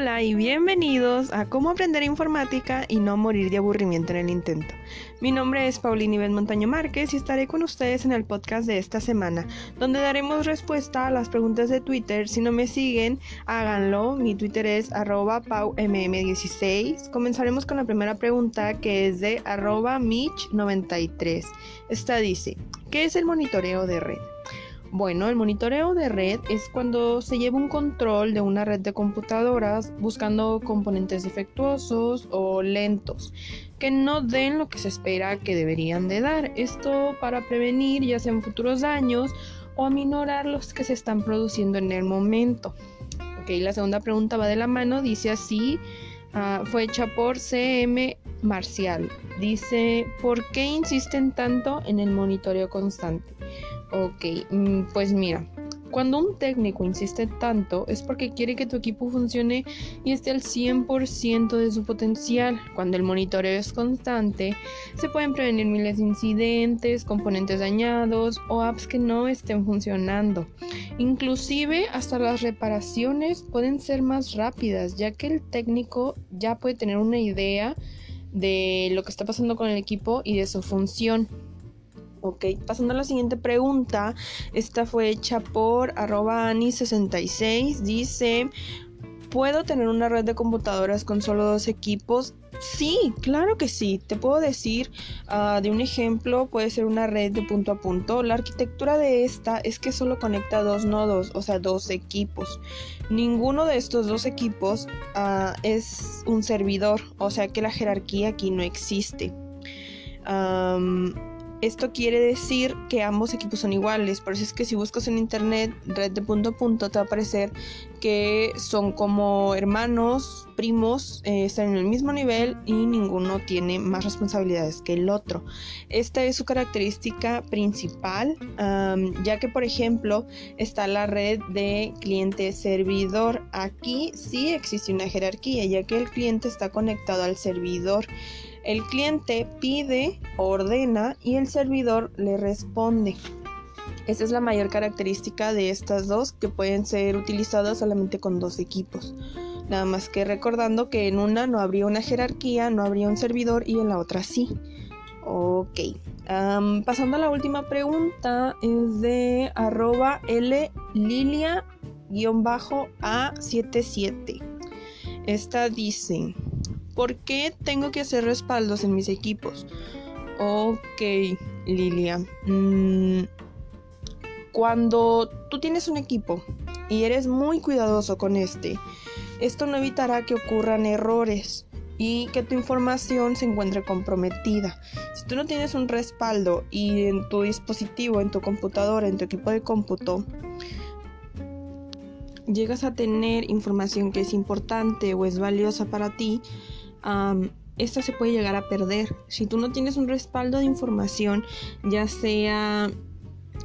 Hola y bienvenidos a Cómo aprender informática y no morir de aburrimiento en el intento. Mi nombre es Paulina Ibel Montaño Márquez y estaré con ustedes en el podcast de esta semana, donde daremos respuesta a las preguntas de Twitter. Si no me siguen, háganlo. Mi Twitter es arroba paumm16. Comenzaremos con la primera pregunta que es de arroba mich93. Esta dice, ¿qué es el monitoreo de red? Bueno, el monitoreo de red es cuando se lleva un control de una red de computadoras buscando componentes defectuosos o lentos que no den lo que se espera que deberían de dar. Esto para prevenir ya sean futuros daños o aminorar los que se están produciendo en el momento. Ok, la segunda pregunta va de la mano, dice así, ah, fue hecha por CM Marcial. Dice, ¿por qué insisten tanto en el monitoreo constante? Ok, mm, pues mira, cuando un técnico insiste tanto es porque quiere que tu equipo funcione y esté al 100% de su potencial. Cuando el monitoreo es constante, se pueden prevenir miles de incidentes, componentes dañados o apps que no estén funcionando. Inclusive hasta las reparaciones pueden ser más rápidas, ya que el técnico ya puede tener una idea de lo que está pasando con el equipo y de su función. Ok, pasando a la siguiente pregunta. Esta fue hecha por arroba ani66. Dice, ¿puedo tener una red de computadoras con solo dos equipos? Sí, claro que sí. Te puedo decir ah, de un ejemplo, puede ser una red de punto a punto. La arquitectura de esta es que solo conecta dos nodos, o sea, dos equipos. Ninguno de estos dos equipos ah, es un servidor, o sea que la jerarquía aquí no existe. Esto quiere decir que ambos equipos son iguales, por eso es que si buscas en internet red de punto a punto te va a aparecer que son como hermanos, primos, eh, están en el mismo nivel y ninguno tiene más responsabilidades que el otro. Esta es su característica principal, ya que por ejemplo está la red de cliente-servidor. Aquí sí existe una jerarquía, ya que el cliente está conectado al servidor. El cliente pide, ordena y el servidor le responde. Esta es la mayor característica de estas dos que pueden ser utilizadas solamente con dos equipos. Nada más que recordando que en una no habría una jerarquía, no habría un servidor y en la otra sí. Ok. pasando a la última pregunta es de arroba L Lilia-A77. Esta dice, ¿Por qué tengo que hacer respaldos en mis equipos? Ok, Lilia. Mm, cuando tú tienes un equipo y eres muy cuidadoso con este, esto no evitará que ocurran errores y que tu información se encuentre comprometida. Si tú no tienes un respaldo y en tu dispositivo, en tu computadora, en tu equipo de cómputo, llegas a tener información que es importante o es valiosa para ti, esta se puede llegar a perder. Si tú no tienes un respaldo de información, ya sea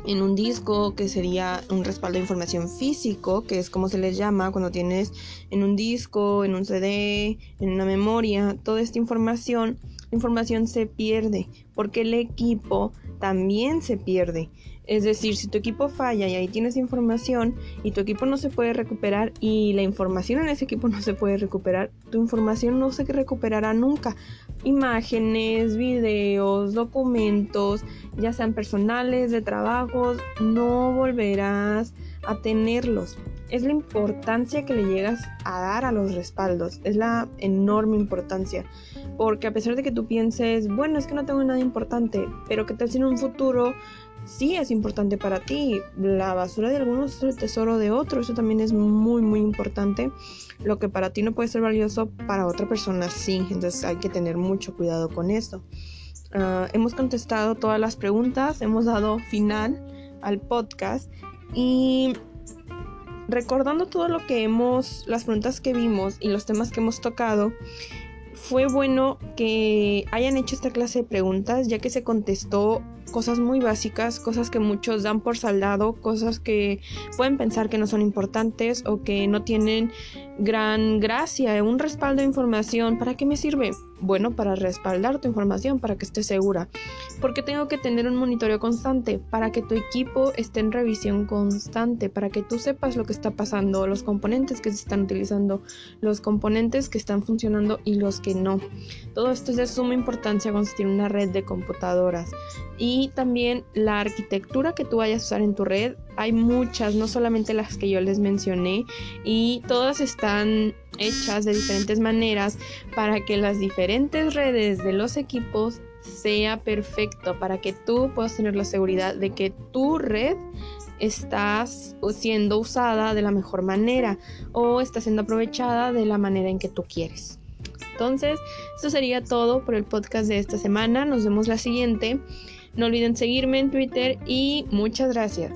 en un disco, que sería un respaldo de información físico, que es como se les llama cuando tienes en un disco, en un CD, en una memoria, toda esta información, información se pierde, porque el equipo también se pierde. Es decir, si tu equipo falla y ahí tienes información y tu equipo no se puede recuperar y la información en ese equipo no se puede recuperar, tu información no se recuperará nunca. Imágenes, videos, documentos, ya sean personales, de trabajos, no volverás a tenerlos. Es la importancia que le llegas a dar a los respaldos, es la enorme importancia. Porque a pesar de que tú pienses, bueno, es que no tengo nada importante, pero que tal si en un futuro sí es importante para ti. La basura de algunos es el tesoro de otros. Eso también es muy, muy importante. Lo que para ti no puede ser valioso, para otra persona sí. Entonces hay que tener mucho cuidado con eso. Ah, hemos contestado todas las preguntas, hemos dado final al podcast y recordando todo lo que hemos, las preguntas que vimos y los temas que hemos tocado, fue bueno que hayan hecho esta clase de preguntas ya que se contestó cosas muy básicas, cosas que muchos dan por saldado, cosas que pueden pensar que no son importantes o que no tienen gran gracia, un respaldo de información. ¿Para qué me sirve? Bueno, para respaldar tu información, para que estés segura. Porque tengo que tener un monitoreo constante, para que tu equipo esté en revisión constante, para que tú sepas lo que está pasando, los componentes que se están utilizando, los componentes que están funcionando y los que no. Todo esto es de suma importancia construir una red de computadoras. Y también la arquitectura que tú vayas a usar en tu red. Hay muchas, no solamente las que yo les mencioné, y todas están hechas de diferentes maneras para que las diferentes redes de los equipos sea perfecto, para que tú puedas tener la seguridad de que tu red está siendo usada de la mejor manera o está siendo aprovechada de la manera en que tú quieres. Entonces, esto sería todo por el podcast de esta semana. Nos vemos la siguiente. No olviden seguirme en Twitter y muchas gracias.